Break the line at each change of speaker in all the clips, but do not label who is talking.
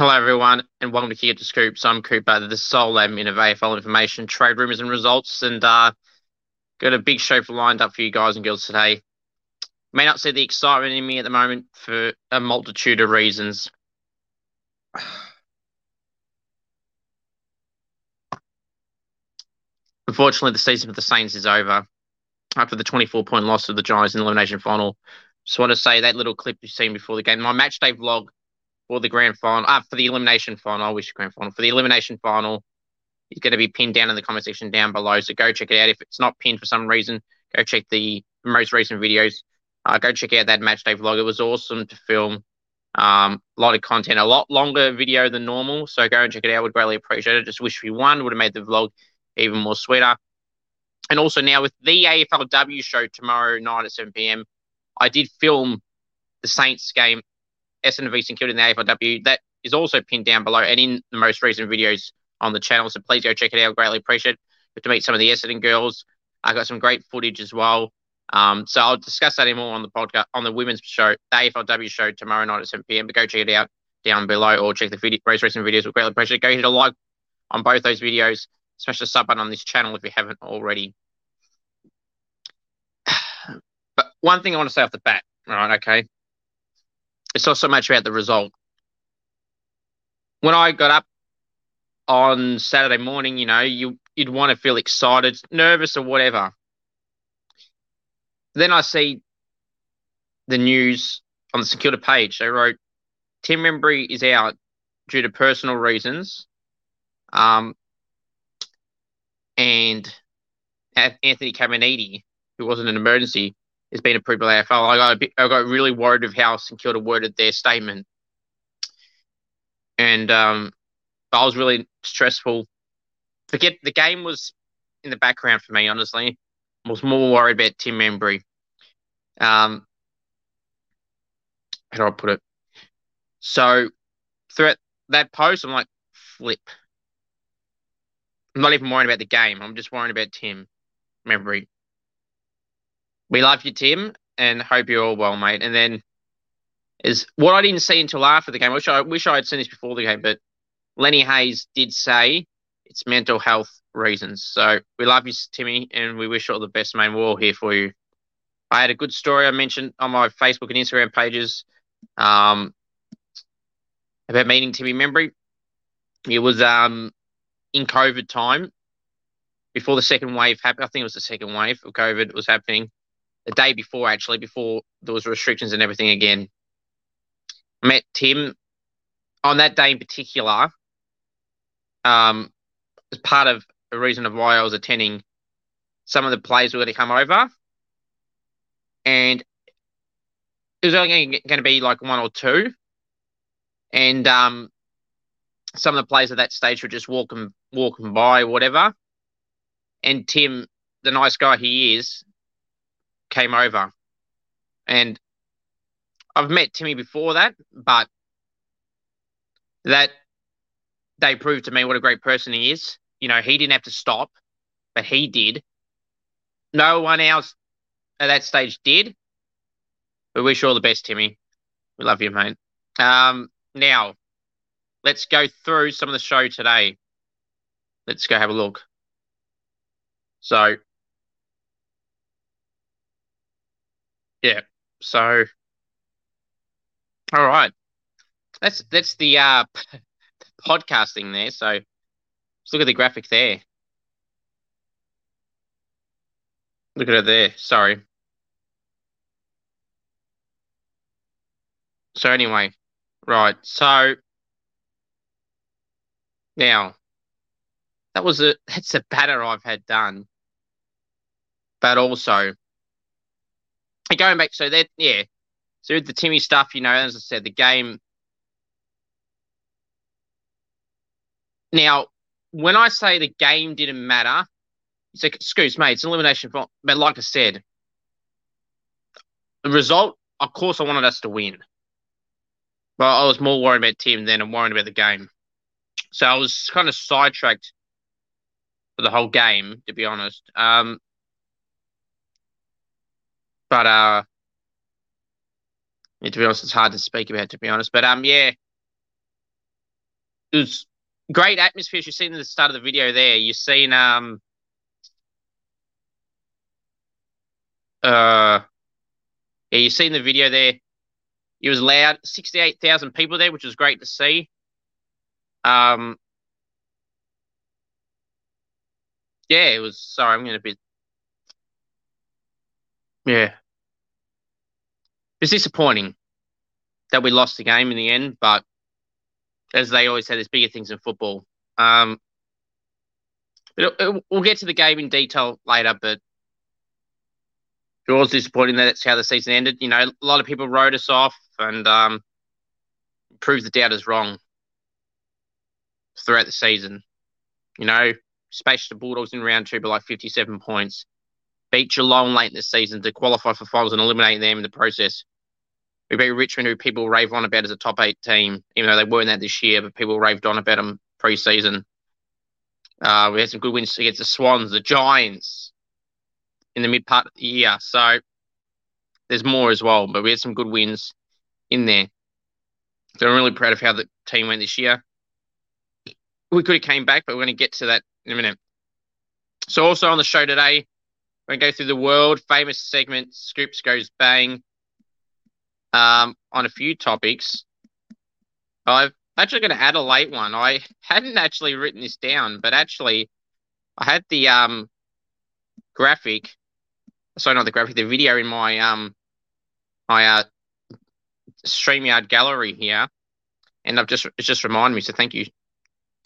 Hello, everyone, and welcome to Kick the Scoops. I'm Cooper, the sole admin of AFL information, trade rumors, and results. And uh, got a big show lined up for you guys and girls today. May not see the excitement in me at the moment for a multitude of reasons. Unfortunately, the season for the Saints is over after the 24 point loss of the Giants in the elimination final. Just want to say that little clip you've seen before the game, my match day vlog for the grand final, uh, for the elimination final, I wish the grand final, for the elimination final is going to be pinned down in the comment section down below. So go check it out. If it's not pinned for some reason, go check the most recent videos. Uh, go check out that match day vlog. It was awesome to film. Um, a lot of content, a lot longer video than normal. So go and check it out. Would greatly appreciate it. Just wish we won. Would have made the vlog even more sweeter. And also now with the AFLW show tomorrow night at 7 p.m., I did film the Saints game, Essendon v St Kilda in the AFLW. That is also pinned down below and in the most recent videos on the channel. So please go check it out. Greatly appreciate it. To meet some of the Essendon girls. I got some great footage as well. Um, so I'll discuss that more on the podcast on the women's show, the AFLW show tomorrow night at 7 p.m. But go check it out down below or check the video, most recent videos. we greatly appreciate it. Go hit a like on both those videos. Smash the sub button on this channel if you haven't already. But one thing I want to say off the bat, right? Okay. It's not so much about the result. When I got up on Saturday morning, you know, you you'd want to feel excited, nervous, or whatever. Then I see the news on the Kilda page. They wrote Tim Membrey is out due to personal reasons. Um, and Anthony Caminiti, who wasn't an emergency, has been approved by AFL. I got, bit, I got really worried of how St Kilda worded their statement. And um, I was really stressful. Forget the game was in the background for me, honestly. I was more worried about Tim Membrey. Um, how do I put it? So throughout that post, I'm like, flip. I'm not even worried about the game. I'm just worried about Tim Membrey. We love you, Tim, and hope you're all well, mate. And then is what I didn't see until after the game. I wish I wish I had seen this before the game, but Lenny Hayes did say it's mental health reasons. So we love you, Timmy, and we wish all the best, mate. We're all here for you. I had a good story I mentioned on my Facebook and Instagram pages um, about meeting Timmy Membrey. It was um, in COVID time, before the second wave happened. I think it was the second wave of COVID was happening. The day before, actually, before there was restrictions and everything again. Met Tim on that day in particular. Um, as part of the reason of why I was attending, some of the players were going to come over, and it was only going to be like one or two, and um, some of the players at that stage were just walking walking by, whatever. And Tim, the nice guy he is, came over. And I've met Timmy before that, but that they proved to me what a great person he is. You know, he didn't have to stop, but he did. No one else at that stage did. We wish you all the best, Timmy. We love you, mate. Um, now, let's go through some of the show today. Let's go have a look. So, yeah. So, all right. That's that's the uh podcasting there. So, let's look at the graphic there. Look at it there. Sorry. So anyway, right. So now that was a that's a banner I've had done. But also going back so that yeah. So with the Timmy stuff, you know, as I said, the game now when I say the game didn't matter, it's like excuse me, it's an elimination but like I said, the result, of course I wanted us to win. But I was more worried about Tim than I'm worried about the game. So I was kind of sidetracked for the whole game, to be honest. Um, but uh, yeah, to be honest, it's hard to speak about. To be honest, but um, yeah, it was great atmosphere. You've seen at the start of the video there. You've seen um uh yeah, you've seen the video there. It was loud, sixty-eight thousand people there, which was great to see. Um, yeah, it was. Sorry, I'm going to be. Yeah, it's disappointing that we lost the game in the end, but as they always say, there's bigger things in football. Um, but it, it, we'll get to the game in detail later, but it was disappointing that that's how the season ended. You know, a lot of people wrote us off and um, proved the doubters wrong throughout the season. You know, smashed the Bulldogs in round two by like 57 points. Beat Geelong late the season to qualify for finals and eliminate them in the process. We beat Richmond, who people rave on about as a top eight team, even though they weren't that this year, but people raved on about them pre-season. Uh, we had some good wins against the Swans, the Giants in the mid part of the year. So there's more as well, but we had some good wins in there. So I'm really proud of how the team went this year. We could have came back, but we're going to get to that in a minute. So also on the show today, we're going to go through the world famous segment, Scoops Goes Bang um, on a few topics. I've actually going to add a late one. I hadn't actually written this down, but actually, I had the um, graphic, sorry, not the graphic, the video in my um, my uh, StreamYard gallery here, and I've just it's just reminded me. So thank you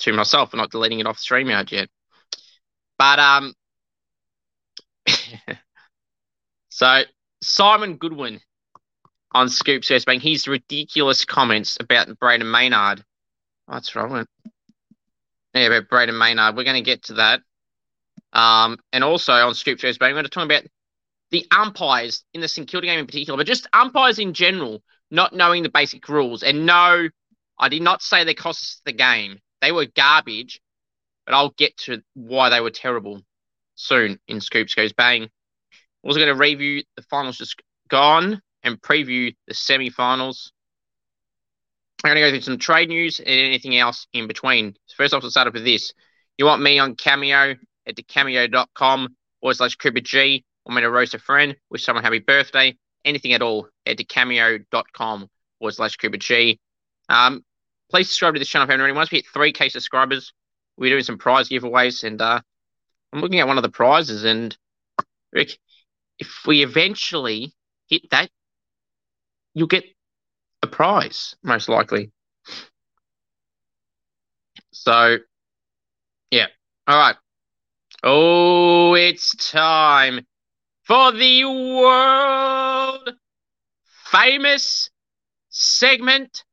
to myself for not deleting it off StreamYard yet. But um, so Simon Goodwin on Scoops Goes Bang. His ridiculous comments about Brayden Maynard. Oh, that's wrong. Yeah, about Brayden Maynard. We're going to get to that. Um, and also on Scoops Goes Bang, we're going to talk about the umpires in the St Kilda game in particular, but just umpires in general not knowing the basic rules. And no, I did not say they cost us the game. They were garbage, but I'll get to why they were terrible soon in Scoops Goes Bang. Also going to review the finals just gone and preview the semi-finals. I'm going to go through some trade news and anything else in between. So First off, we'll start off with this. You want me on Cameo? at to cameo.com or slash Cooper G. Want me to roast a friend? Wish someone happy birthday? Anything at all? at to cameo.com or slash G. Um, please subscribe to this channel if anyone wants. We hit 3K subscribers. We're doing some prize giveaways and uh, I'm looking at one of the prizes and Rick, if we eventually hit that, you'll get a prize, most likely. So, yeah. All right. Oh, it's time for the world famous segment.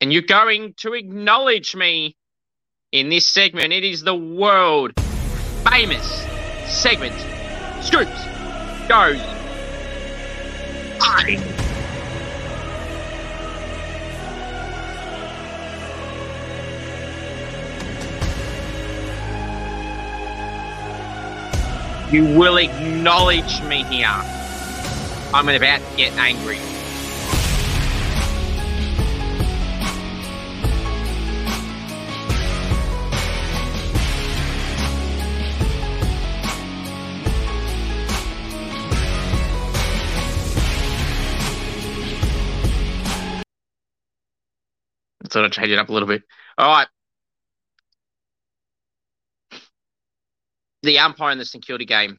And you're going to acknowledge me in this segment. It is the world famous segment. Scoops goes I. You will acknowledge me here. I'm about to get angry. Sort of change it up a little bit. All right. The umpire in the St Kilda game.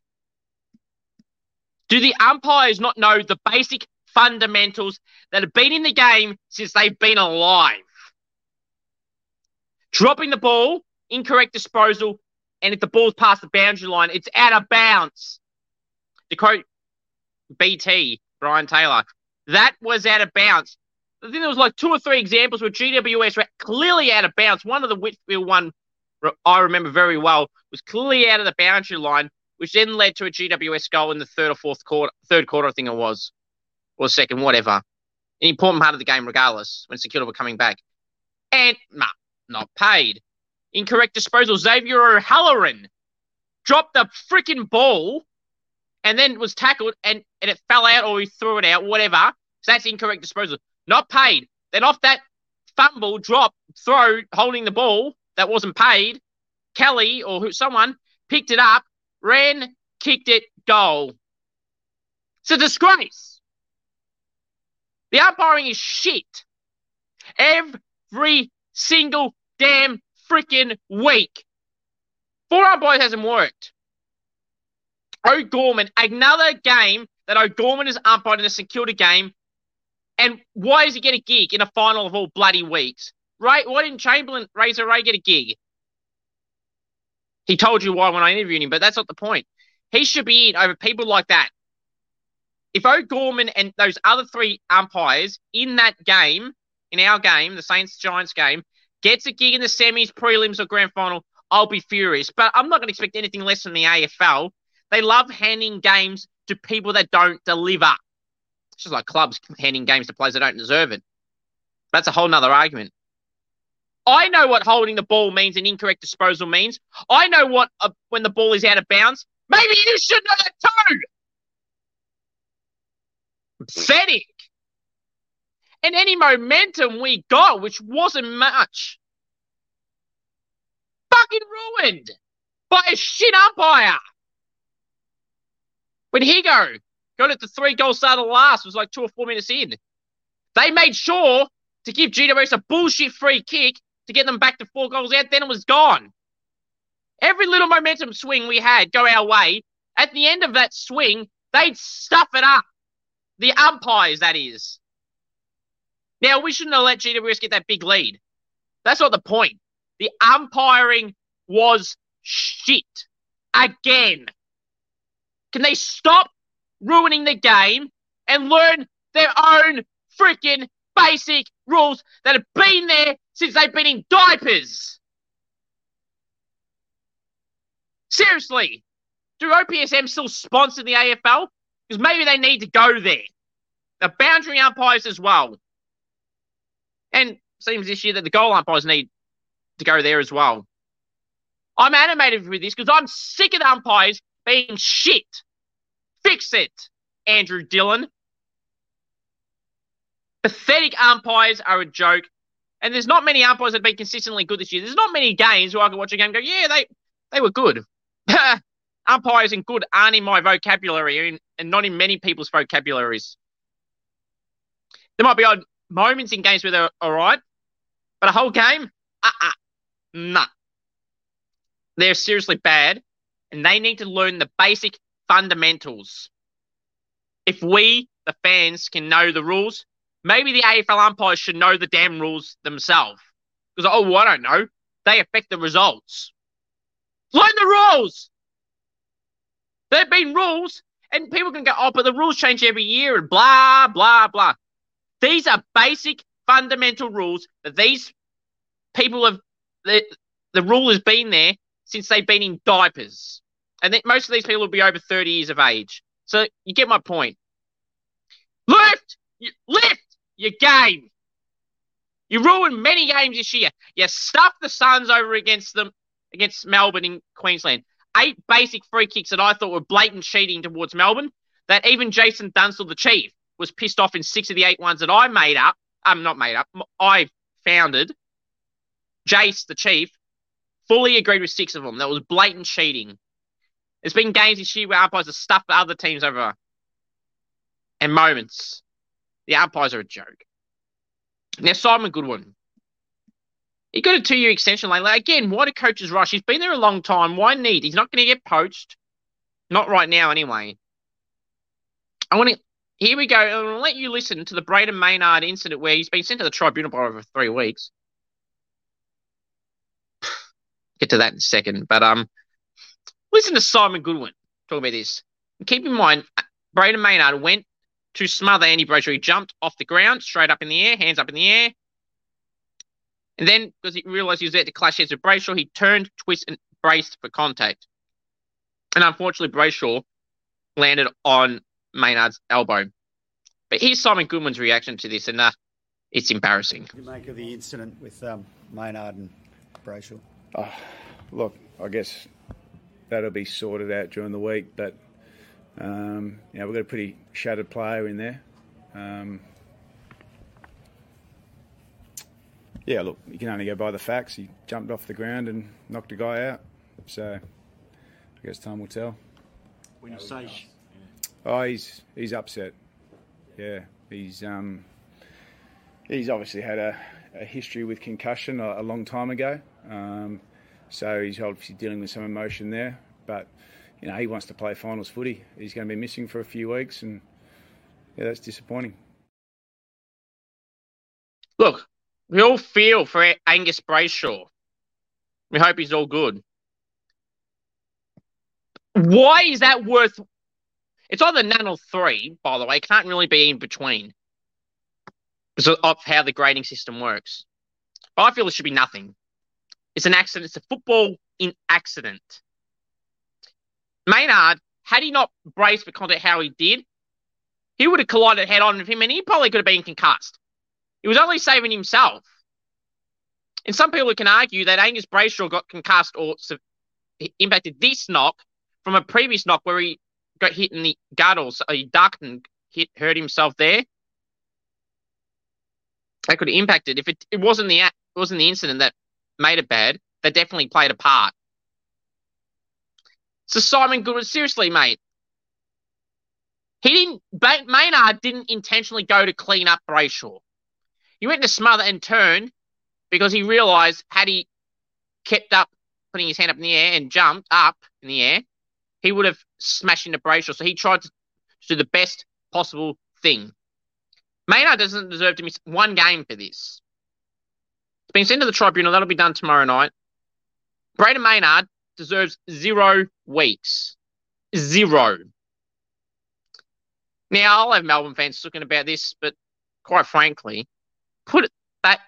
Do the umpires not know the basic fundamentals that have been in the game since they've been alive? Dropping the ball, incorrect disposal, and if the ball's past the boundary line, it's out of bounds. To quote BT, Brian Taylor, that was out of bounds. I think there was like two or three examples where GWS were clearly out of bounds. One of the Whitfield one I remember very well was clearly out of the boundary line, which then led to a GWS goal in the third or fourth quarter, third quarter, I think it was, or second, whatever. An important part of the game, regardless, when Kilda were coming back. And, nah, not paid. Incorrect disposal. Xavier O'Halloran dropped the freaking ball and then was tackled and, and it fell out or he threw it out, whatever. So that's incorrect disposal not paid. Then off that fumble, drop, throw, holding the ball that wasn't paid. Kelly or who, someone picked it up, ran, kicked it, goal. It's a disgrace. The umpiring is shit. Every single damn freaking week. Four umpires hasn't worked. O'Gorman, another game that O'Gorman has umpired in a security game. And why does he get a gig in a final of all bloody weeks? Right? Why didn't Chamberlain, Razor Ray, get a gig? He told you why when I interviewed him, but that's not the point. He should be in over people like that. If O'Gorman and those other three umpires in that game, in our game, the Saints Giants game, gets a gig in the semis, prelims, or grand final, I'll be furious. But I'm not going to expect anything less from the AFL. They love handing games to people that don't deliver. It's just like clubs handing games to players that don't deserve it. That's a whole nother argument. I know what holding the ball means and incorrect disposal means. I know what when the ball is out of bounds. Maybe you should know that too. Pathetic. And any momentum we got, which wasn't much, fucking ruined by a shit umpire. When Higo got it to three goals out of the last, was like two or four minutes in. They made sure to give GWS a bullshit free kick to get them back to four goals out, then it was gone. Every little momentum swing we had go our way. At the end of that swing, they'd stuff it up. The umpires, that is. Now, we shouldn't have let GWS get that big lead. That's not the point. The umpiring was shit. Again. Can they stop ruining the game and learn their own freaking basic rules that have been there since they've been in diapers. Seriously, do OPSM still sponsor the AFL? Because maybe they need to go there. The boundary umpires as well. And seems this year that the goal umpires need to go there as well. I'm animated with this because I'm sick of the umpires being shit. Fix it, Andrew Dillon. Pathetic umpires are a joke. And there's not many umpires that have been consistently good this year. There's not many games where I can watch a game and go, yeah, they, they were good. umpires and good aren't in my vocabulary and not in many people's vocabularies. There might be odd moments in games where they're all right, but a whole game, uh-uh, nah. They're seriously bad, and they need to learn the basic fundamentals. If we, the fans, can know the rules, Maybe the AFL umpires should know the damn rules themselves. Because, oh, I don't know. They affect the results. Learn the rules. There have been rules, and people can go, oh, but the rules change every year and blah, blah, blah. These are basic, fundamental rules that these people have, the, the rule has been there since they've been in diapers. And then most of these people will be over 30 years of age. So you get my point. Lift! Lift! your game. You ruined many games this year. You stuffed the Suns over against them against Melbourne in Queensland. Eight basic free kicks that I thought were blatant cheating towards Melbourne. That even Jason Dunstall, the chief, was pissed off in six of the eight ones that I made up. I'm um, not made up. I founded. Jace, the chief, fully agreed with six of them. That was blatant cheating. There's been games this year where umpires have stuffed other teams over. And moments. The umpires are a joke. Now, Simon Goodwin. He got a two year extension lately. Again, why do coaches rush? He's been there a long time. Why need? He's not going to get poached. Not right now, anyway. I want to. Here we go. To let you listen to the Brayden Maynard incident where he's been sent to the tribunal for over three weeks. Get to that in a second. But um, listen to Simon Goodwin talk about this. And keep in mind, Brayden Maynard went to smother Andy Brayshaw. He jumped off the ground, straight up in the air, hands up in the air. And then, because he realised he was there to clash heads with Brayshaw, he turned, twist, and braced for contact. And unfortunately, Brayshaw landed on Maynard's elbow. But here's Simon Goodwin's reaction to this, and uh, it's embarrassing.
What do you make of the incident with um, Maynard and Brayshaw?
Oh, look, I guess that'll be sorted out during the week, but um, you know, we've got a pretty shattered player in there. Um, yeah, look, you can only go by the facts. He jumped off the ground and knocked a guy out. So I guess time will tell.
When you say,
Oh, he's he's upset. Yeah, he's um, he's obviously had a, a history with concussion a, a long time ago. Um, so he's obviously dealing with some emotion there. But you know, he wants to play finals footy. He's going to be missing for a few weeks, and yeah, that's disappointing.
Look, we all feel for Angus Brayshaw. We hope he's all good. Why is that worth? It's either none or three, by the way. It can't really be in between because of how the grading system works. But I feel it should be nothing. It's an accident. It's a football in accident. Maynard, had he not braced for contact how he did, he would have collided head on with him and he probably could have been concussed. He was only saving himself. And some people can argue that Angus Brayshaw got concussed or impacted this knock from a previous knock where he got hit in the gut or so he ducked and hit hurt himself there. That could have impacted. If it, it wasn't the it wasn't the incident that made it bad, that definitely played a part. So Simon Goodwin, seriously, mate. He didn't Maynard didn't intentionally go to clean up Brayshaw. He went to smother and turn because he realised had he kept up putting his hand up in the air and jumped up in the air, he would have smashed into Brayshaw. So he tried to do the best possible thing. Maynard doesn't deserve to miss one game for this. Been sent to the tribunal. That'll be done tomorrow night. Brayden Maynard deserves zero weeks. Zero. Now, I'll have Melbourne fans talking about this, but quite frankly, put that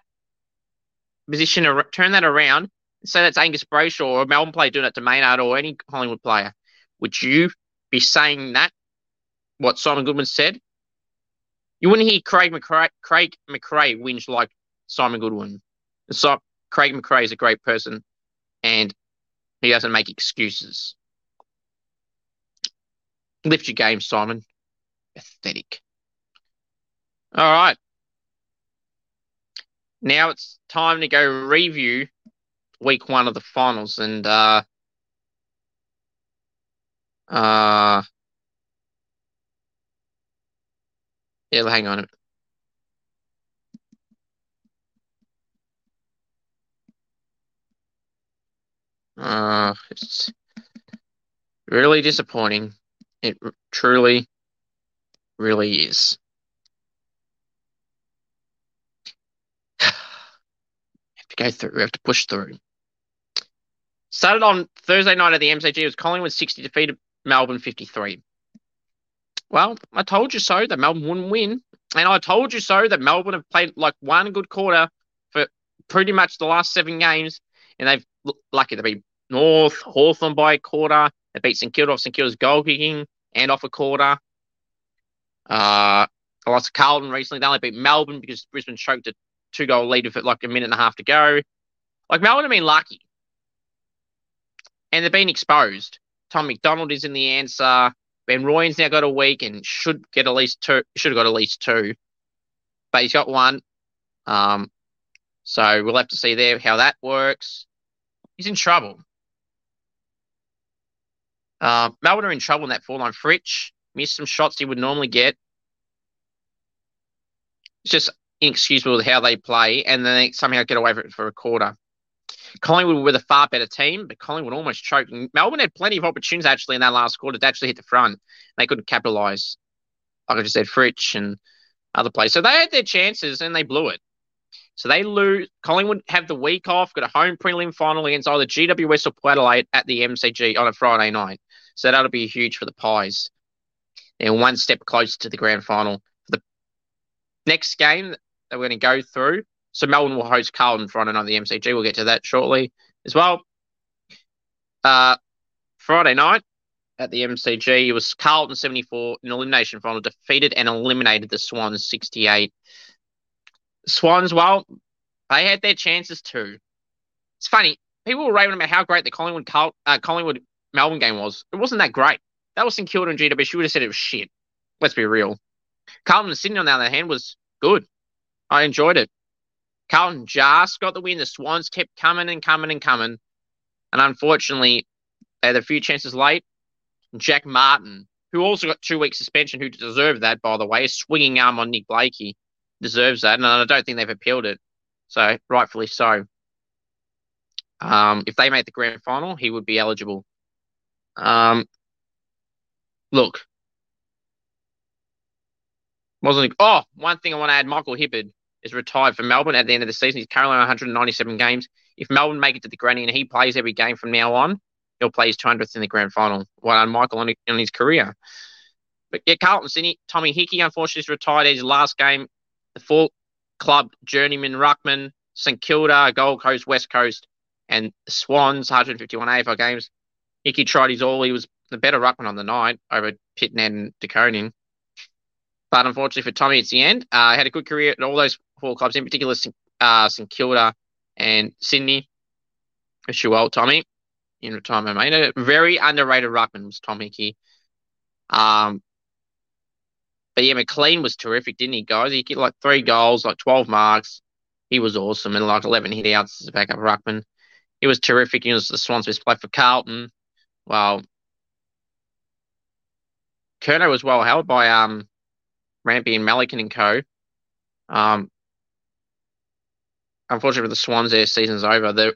position, turn that around, say that's Angus Brayshaw or a Melbourne player doing it to Maynard or any Collingwood player. Would you be saying that? What Simon Goodwin said? You wouldn't hear Craig McRae, Craig McRae whinge like Simon Goodwin. So Craig McRae is a great person, and he doesn't make excuses. Lift your game, Simon. Pathetic. All right. Now it's time to go review week one of the finals and uh uh, yeah, hang on. Uh, it's really disappointing. It truly, really is. have to go through. We have to push through. Started on Thursday night at the MCG. It was Collingwood 60 defeated Melbourne 53. Well, I told you so that Melbourne wouldn't win. And I told you so that Melbourne have played like one good quarter for pretty much the last seven games. And they've lucky to beat North, Hawthorn by a quarter. They beat St Kilda off St Kilda's goal kicking and off a quarter. Uh, I lost to Carlton recently. They only beat Melbourne because Brisbane choked a two goal lead with like a minute and a half to go. Like Melbourne have been lucky. And they've been exposed. Tom McDonald is in the answer. Ben Royan's now got a week and should get at least two. Should have got at least two, but he's got one. Um, so we'll have to see there how that works. He's in trouble. Uh, Melbourne are in trouble in that four line. Fritsch missed some shots he would normally get. It's just inexcusable how they play, and then they somehow get away with it for a quarter. Collingwood were the far better team, but Collingwood almost choked. Melbourne had plenty of opportunities actually in that last quarter to actually hit the front. They couldn't capitalise. Like I just said, Fritsch and other players. So they had their chances and they blew it. So they lose. Collingwood have the week off, got a home prelim final against either GWS or Port Adelaide at the MCG on a Friday night. So that'll be huge for the Pies. And one step closer to the grand final. For the next game that we're going to go through so Melbourne will host Carlton Friday night at the MCG. We'll get to that shortly as well. Uh, Friday night at the MCG, it was Carlton 74 in elimination final, defeated and eliminated the Swans 68. Swans, well, they had their chances too. It's funny. People were raving about how great the Collingwood Carl, uh, Collingwood Melbourne game was. It wasn't that great. That was St Kilda and GW. You would have said it was shit. Let's be real. Carlton Sydney, on the other hand, was good. I enjoyed it. Carlton just got the win. The Swans kept coming and coming and coming. And unfortunately, they had a few chances late. Jack Martin, who also got two weeks suspension, who deserved that, by the way, swinging arm on Nick Blakey, deserves that. And I don't think they've appealed it. So, rightfully so. Um, if they made the grand final, he would be eligible. Um, look, wasn't oh one thing I want to add. Michael Hibberd is retired for Melbourne at the end of the season. He's currently on 197 games. If Melbourne make it to the granny and he plays every game from now on, he'll play his 200th in the grand final. Well on Michael on, his career. But yeah, Carlton Sydney, Tommy Hickey unfortunately retired. His last game, the four club journeyman Ruckman, St Kilda, Gold Coast, West Coast, and Swans, 151 AFL games. Hickey tried his all. He was the better Ruckman on the night over Pittonet and De Koning. But unfortunately for Tommy, it's the end. Uh, had a good career at all those four clubs, in particular uh, St Kilda and Sydney. Wish you well, Tommy, in retirement, mate. A very underrated ruckman was Tom Hickey. Um, but yeah, McLean was terrific, didn't he, guys? He get like three goals, like 12 marks. He was awesome, and like 11 hit outs as a backup ruckman. He was terrific. He was the Swans' best player for Carlton. Well, Curnow was well held by um Rampy and Melican and co. Um, unfortunately for the Swans, their season's over. The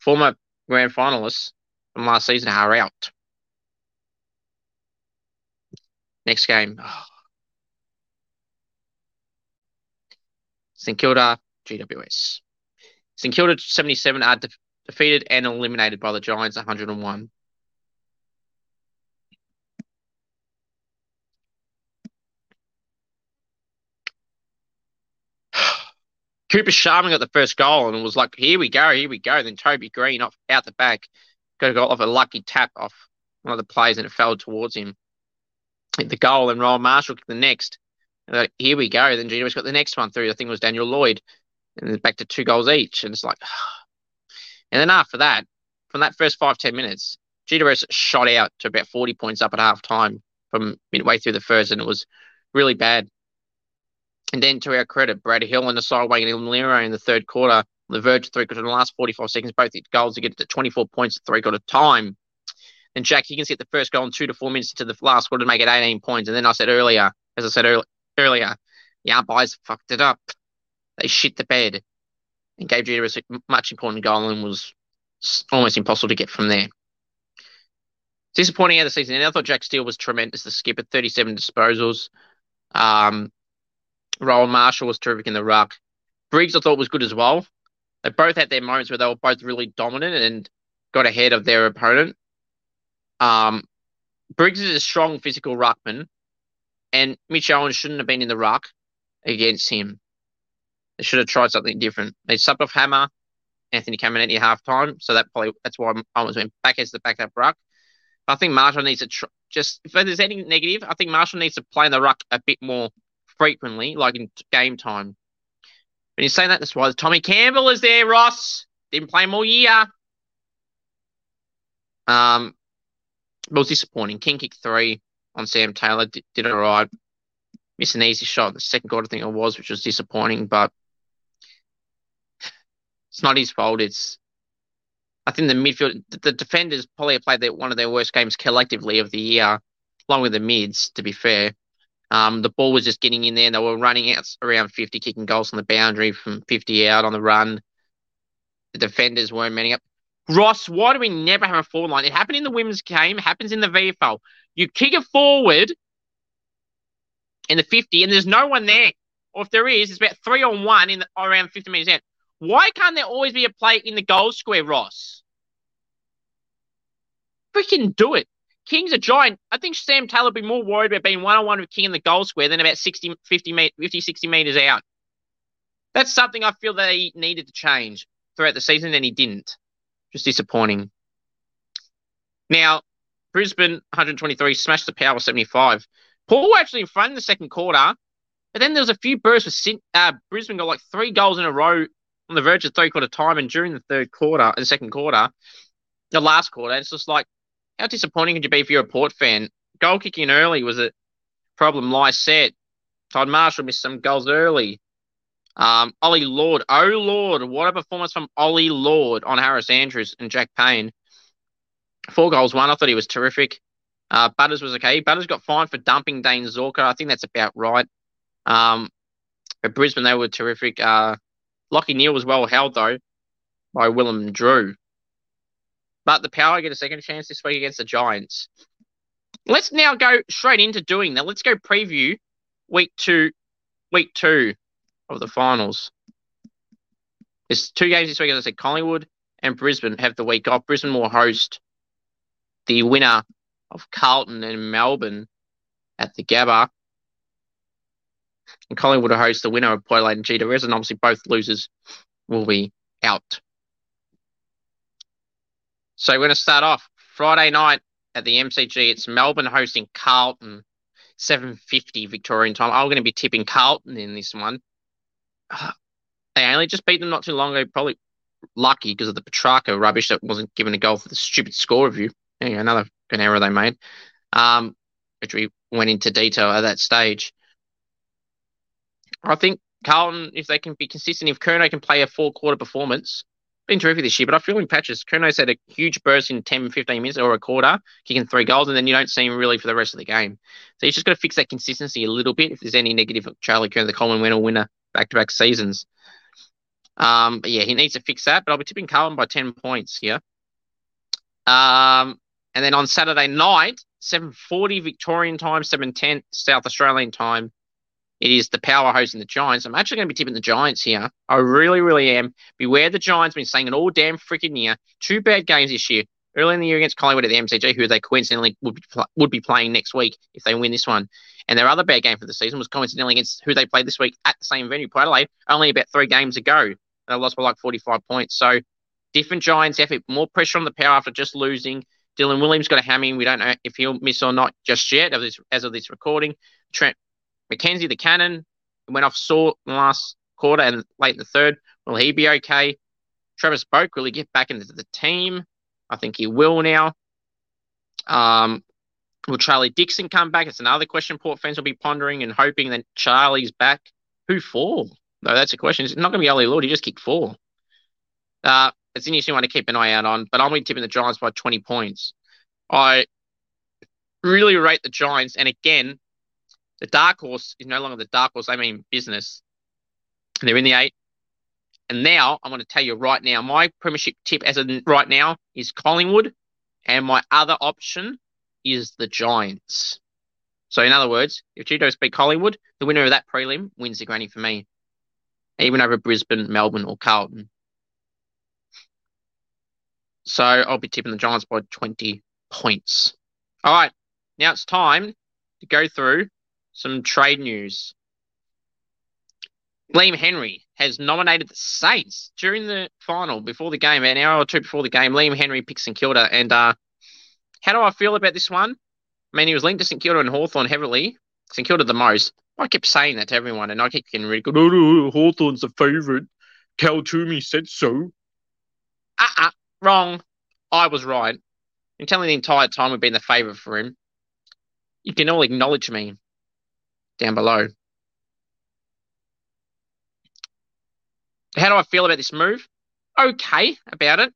former grand finalists from last season are out. Next game. St Kilda, GWS. St Kilda 77 are de- defeated and eliminated by the Giants 101. Cooper Sharman got the first goal and was like, here we go, here we go. Then Toby Greene off out the back got a goal off a lucky tap off one of the players and it fell towards him. Hit the goal and Rowan Marshall kicked the next. Like, here we go. Then GWS got the next one through. I think it was Daniel Lloyd. And back to two goals each. And it's like, and then after that, from that first five, 10 minutes, GWS shot out to about 40 points up at half time from midway through the first. And it was really bad. And then to our credit, Brad Hill and the sideway and Lero in the third quarter, on the verge of three quarters in the last 45 seconds, both hit goals to get to 24 points at three quarter time. And Jack Higgins hit the first goal in two to four minutes into the last quarter to make it 18 points. And then I said earlier, as I said earlier, the umpires fucked it up. They shit the bed and gave GWS a much important goal and was almost impossible to get from there. Disappointing out of the season. And I thought Jack Steele was tremendous, the skipper, 37 disposals. Um, Rowan Marshall was terrific in the ruck. Briggs, I thought, was good as well. They both had their moments where they were both really dominant and got ahead of their opponent. Um, Briggs is a strong physical ruckman, and Mitch Owens shouldn't have been in the ruck against him. They should have tried something different. They subbed off Hammer, Anthony Caminiti at half time, so that probably that's why Owens went back as the backup ruck. I think Marshall needs to tr- just if there's any negative, I think Marshall needs to play in the ruck a bit more frequently, like in game time. When you say that, that's why Tommy Campbell is there, Ross. Didn't play him all year. Um, it was disappointing. King kick three on Sam Taylor did, all right. Missed an easy shot in the second quarter, I think it was, which was disappointing, but it's not his fault. It's I think the midfield, the defenders probably played their, one of their worst games collectively of the year, along with the mids. To be fair, um, the ball was just getting in there. And they were running out around 50, kicking goals on the boundary from 50 out on the run. The defenders weren't manning up. Ross, why do we never have a forward line? It happened in the women's game, happens in the VFL. You kick it forward in the 50 and there's no one there. Or if there is, it's about three on one in the, around 50 metres out. Why can't there always be a play in the goal square, Ross? Freaking do it. King's a giant. I think Sam Taylor would be more worried about being one on one with King in the goal square than about 60, 50, 50, 60 metres out. That's something I feel that he needed to change throughout the season, and he didn't. Just disappointing. Now, Brisbane 123 smashed the power 75. Port actually in front in the second quarter, but then there was a few bursts with Sin- uh, Brisbane got like three goals in a row on the verge of three quarter time, and during the third quarter, the second quarter, the last quarter, it's just like how disappointing could you be if you're a Port fan? Goal kicking early was a problem. Lycett. Todd Marshall missed some goals early. Um, Ollie Lord. Oh, Lord. What a performance from Ollie Lord on Harris Andrews and Jack Payne. Four goals, one. I thought he was terrific. Uh, Butters was okay. Butters got fined for dumping Dayne Zorko. I think that's about right. Um, at Brisbane, they were terrific. Uh, Lachie Neale was well held, though, by Willem Drew. But the Power get a second chance this week against the Giants. Let's now go straight into doing that. Let's go preview week two, week two of the finals. There's two games this week, as I said, Collingwood and Brisbane have the week off. Brisbane will host the winner of Carlton and Melbourne at the Gabba. And Collingwood will host the winner of Port Adelaide and GWS, and obviously both losers will be out. So we're going to start off Friday night at the MCG. It's Melbourne hosting Carlton, 7.50 Victorian time. I'm going to be tipping Carlton in this one. They only just beat them not too long ago. Probably lucky because of the Petracca rubbish that wasn't given a goal for the stupid score review. Another an error they made, um, which we went into detail at that stage. I think Carlton, if they can be consistent, if Curnow can play a four quarter performance, been terrific this year, but I feel in patches. Curnow's had a huge burst in 10, 15 minutes or a quarter, kicking three goals, and then you don't see him really for the rest of the game. So he's just got to fix that consistency a little bit if there's any negative Charlie Curnow, the Coleman winner winner back to back seasons. Um, but yeah, he needs to fix that. But I'll be tipping Carlton by 10 points here. Um, and then on Saturday night, 7.40 Victorian time, 7.10 South Australian time, it is the power hosting the Giants. I'm actually going to be tipping the Giants here. I really, really am. Beware the Giants. Been saying it all damn freaking year. Two bad games this year. Early in the year against Collingwood at the MCG, who they coincidentally would be, would be playing next week if they win this one. And their other bad game for the season was coincidentally against who they played this week at the same venue, Port Adelaide, only about three games ago. They lost by like 45 points. So different Giants effort, more pressure on the power after just losing. Dylan Williams got a hammy. We don't know if he'll miss or not just yet as of this recording. Trent McKenzie, the cannon, went off sore in the last quarter and late in the third. Will he be okay? Travis Boak, will he get back into the team? I think he will now. Um, will Charlie Dixon come back? It's another question Port fans will be pondering and hoping that Charlie's back. Who for? No, that's a question. It's not going to be Ollie Lord. He just kicked four. Uh, it's an interesting one to keep an eye out on, but I'm going to tipping the Giants by 20 points. I really rate the Giants, and again, the dark horse is no longer the dark horse. I mean business. They're in the eight. And now I'm going to tell you right now, my premiership tip as of right now is Collingwood, and my other option is the Giants. So in other words, if Cheetos beat Collingwood, the winner of that prelim wins the granny for me, even over Brisbane, Melbourne, or Carlton. So I'll be tipping the Giants by 20 points. All right, now it's time to go through some trade news. Liam Henry has nominated the Saints during the final before the game, an hour or two before the game. Liam Henry picks St Kilda. And uh, how do I feel about this one? I mean, he was linked to St Kilda and Hawthorn heavily. St Kilda the most. I kept saying that to everyone, and I kept getting ridiculed. Oh, no, Hawthorn's the favourite. Cal Twomey said so. Uh-uh, wrong. I was right. I'm telling the entire time we've been the favourite for him. You can all acknowledge me down below. How do I feel about this move? Okay about it.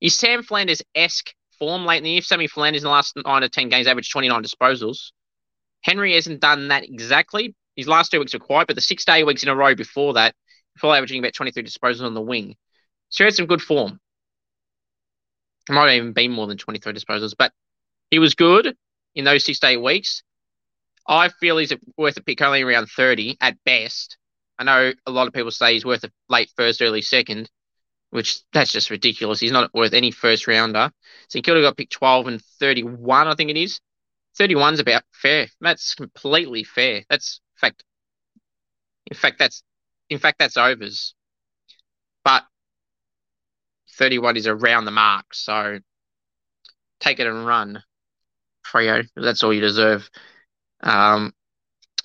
Is Sam Flanders esque form late in the year? Sammy Flanders in the last nine or ten games averaged 29 disposals. Henry hasn't done that exactly. His last two weeks were quiet, but the six day weeks in a row before that, before averaging about 23 disposals on the wing. So he had some good form. It might have even been more than 23 disposals, but he was good in those six day weeks. I feel he's worth a pick only around 30 at best. I know a lot of people say he's worth a late first, early second, which that's just ridiculous. He's not worth any first rounder. St Kilda got picked 12 and 31, I think it is. 31's about fair. That's completely fair. That's fact, in fact, that's in fact that's overs. But 31 is around the mark, so take it and run, Freo. That's all you deserve. Um,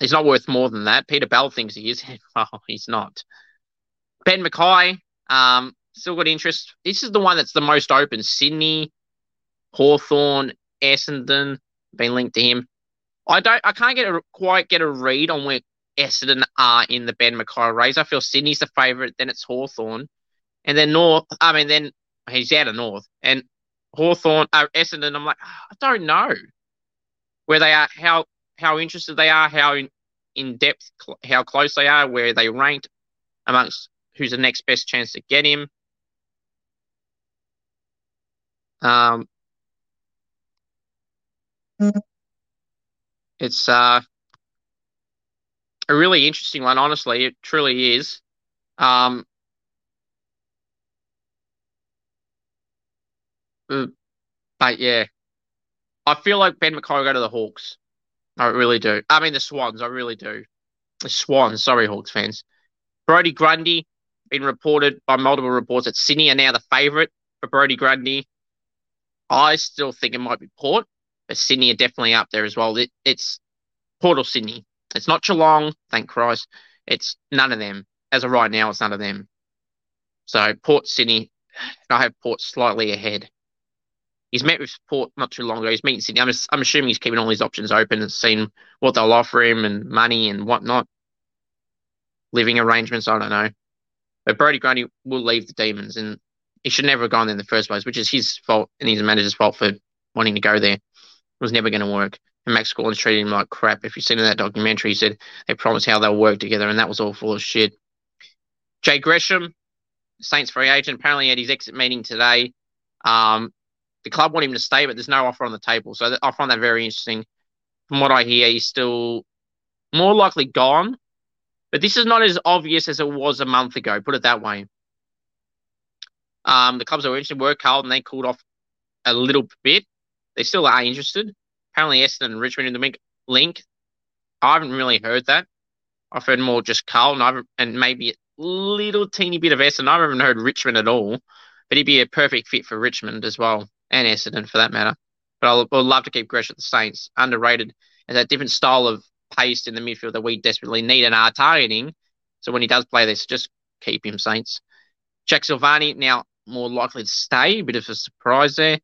he's not worth more than that. Peter Bell thinks he is. well, he's not. Ben McKay, um, still got interest. This is the one that's the most open. Sydney, Hawthorn, Essendon been linked to him. I don't. I can't get a, quite get a read on where Essendon are in the Ben McKay race. I feel Sydney's the favourite, then it's Hawthorn, and then North. I mean, then he's out of North and Hawthorn, uh, Essendon. I'm like, I don't know where they are, how how interested they are, how in, in depth, cl- how close they are, where they ranked amongst who's the next best chance to get him. Um, it's uh, a really interesting one, honestly. It truly is. Um, uh, but yeah, I feel like Ben will go to the Hawks. I really do. I mean, the Swans. I really do. The Swans. Sorry, Hawks fans. Brodie Grundy been reported by multiple reports that Sydney are now the favourite for Brodie Grundy. I still think it might be Port, but Sydney are definitely up there as well. It, it's Port or Sydney. It's not Geelong, thank Christ. It's none of them. As of right now, it's none of them. So Port, Sydney, I have Port slightly ahead. He's met with Port not too long ago. He's meeting Sydney. I'm, I'm assuming he's keeping all his options open and seeing what they'll offer him and money and whatnot. Living arrangements, I don't know. But Brodie Grundy will leave the Demons and he should never have gone there in the first place, which is his fault and his manager's fault for wanting to go there. It was never going to work. And Max Gawn's treated him like crap. If you've seen in that documentary, he said they promised how they'll work together, and that was all full of shit. Jade Gresham, Saints free agent, apparently at his exit meeting today, um, the club want him to stay, but there's no offer on the table. So I find that very interesting. From what I hear, he's still more likely gone, but this is not as obvious as it was a month ago. Put it that way. Um, the clubs that were interested were Carlton. They cooled off a little bit. They still are interested. Apparently, Essendon and Richmond in the link. I haven't really heard that. I've heard more just Carlton and maybe a little teeny bit of Essendon. I haven't heard Richmond at all, but he'd be a perfect fit for Richmond as well and Essendon for that matter. But I'll, love to keep Gresh at the Saints. Underrated and that different style of pace in the midfield that we desperately need and are targeting. So when he does play this, just keep him Saints. Jack Silvagni now more likely to stay. A bit of a surprise there.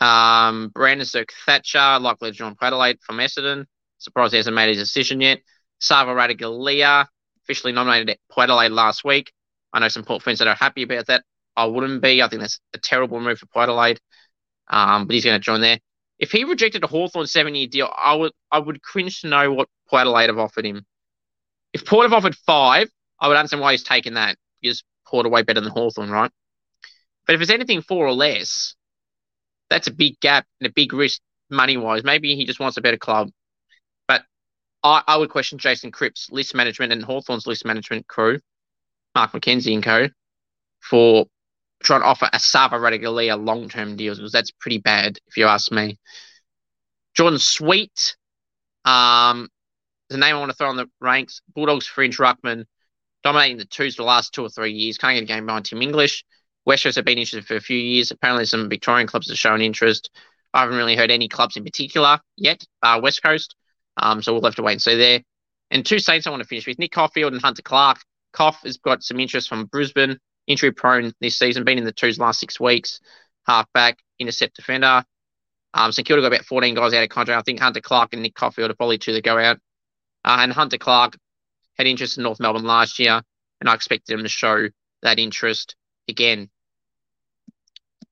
Um, Brandon Zerk Thatcher likely to join Adelaide from Essendon. Surprised he hasn't made his decision yet. Sava Ratugolea officially nominated at Adelaide last week. I know some Port fans that are happy about that. I wouldn't be. I think that's a terrible move for Port Adelaide. Um, but he's going to join there. If he rejected a Hawthorn seven year deal, I would I would cringe to know what Port Adelaide have offered him. If Port have offered five, I would understand why he's taken that because Port are way better than Hawthorn, right? But if it's anything four or less, that's a big gap and a big risk money wise. Maybe he just wants a better club. But I, I would question Jason Cripps' list management and Hawthorn's list management crew, Mark McKenzie and co, for trying to offer a Sava Ratugolea long term deals because that's pretty bad if you ask me. Jordon Sweet, um, the name I want to throw on the ranks. Bulldogs fringe ruckman, dominating the twos for the last two or three years. Can't get a game behind Tim English. West have been interested for a few years. Apparently, some Victorian clubs have shown interest. I haven't really heard any clubs in particular yet. Uh, West Coast, um, so we'll have to wait and see there. And two Saints I want to finish with Nick Coffield and Hunter Clark. Coff has got some interest from Brisbane injury prone this season, been in the twos last six weeks. Halfback, intercept defender. Um, St Kilda got about 14 guys out of contract. I think Hunter Clark and Nick Coffield are probably two that go out. Uh, and Hunter Clark had interest in North Melbourne last year, and I expected him to show that interest again.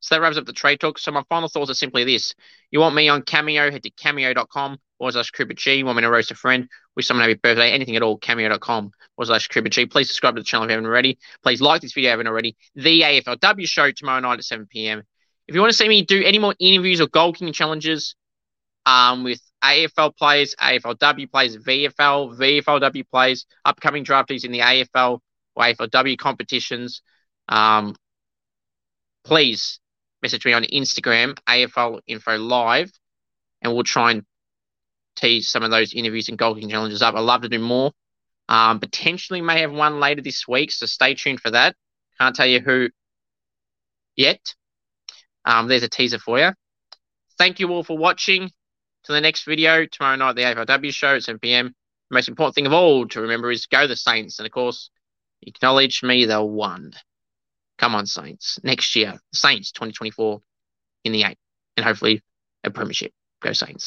So that wraps up the trade talk. So my final thoughts are simply this. You want me on Cameo, head to cameo.com or slash G. You want me to roast a friend, wish someone happy birthday, anything at all, cameo.com or slash G. Please subscribe to the channel if you haven't already. Please like this video if you haven't already. The AFLW show tomorrow night at 7 p.m. If you want to see me do any more interviews or goal kicking challenges um, with AFL players, AFLW players, VFL, VFLW players, upcoming draftees in the AFL or AFLW competitions, um, please message me on Instagram, AFL Info Live, and we'll try and tease some of those interviews and goalkeeping challenges up. I'd love to do more. Um, potentially may have one later this week, so stay tuned for that. Can't tell you who yet. Um, there's a teaser for you. Thank you all for watching. To the next video tomorrow night, the AFLW show at 7 p.m. The most important thing of all to remember is go the Saints, and of course, acknowledge me the one. Come on, Saints. Next year, Saints 2024 in the eight, and hopefully a premiership. Go Saints.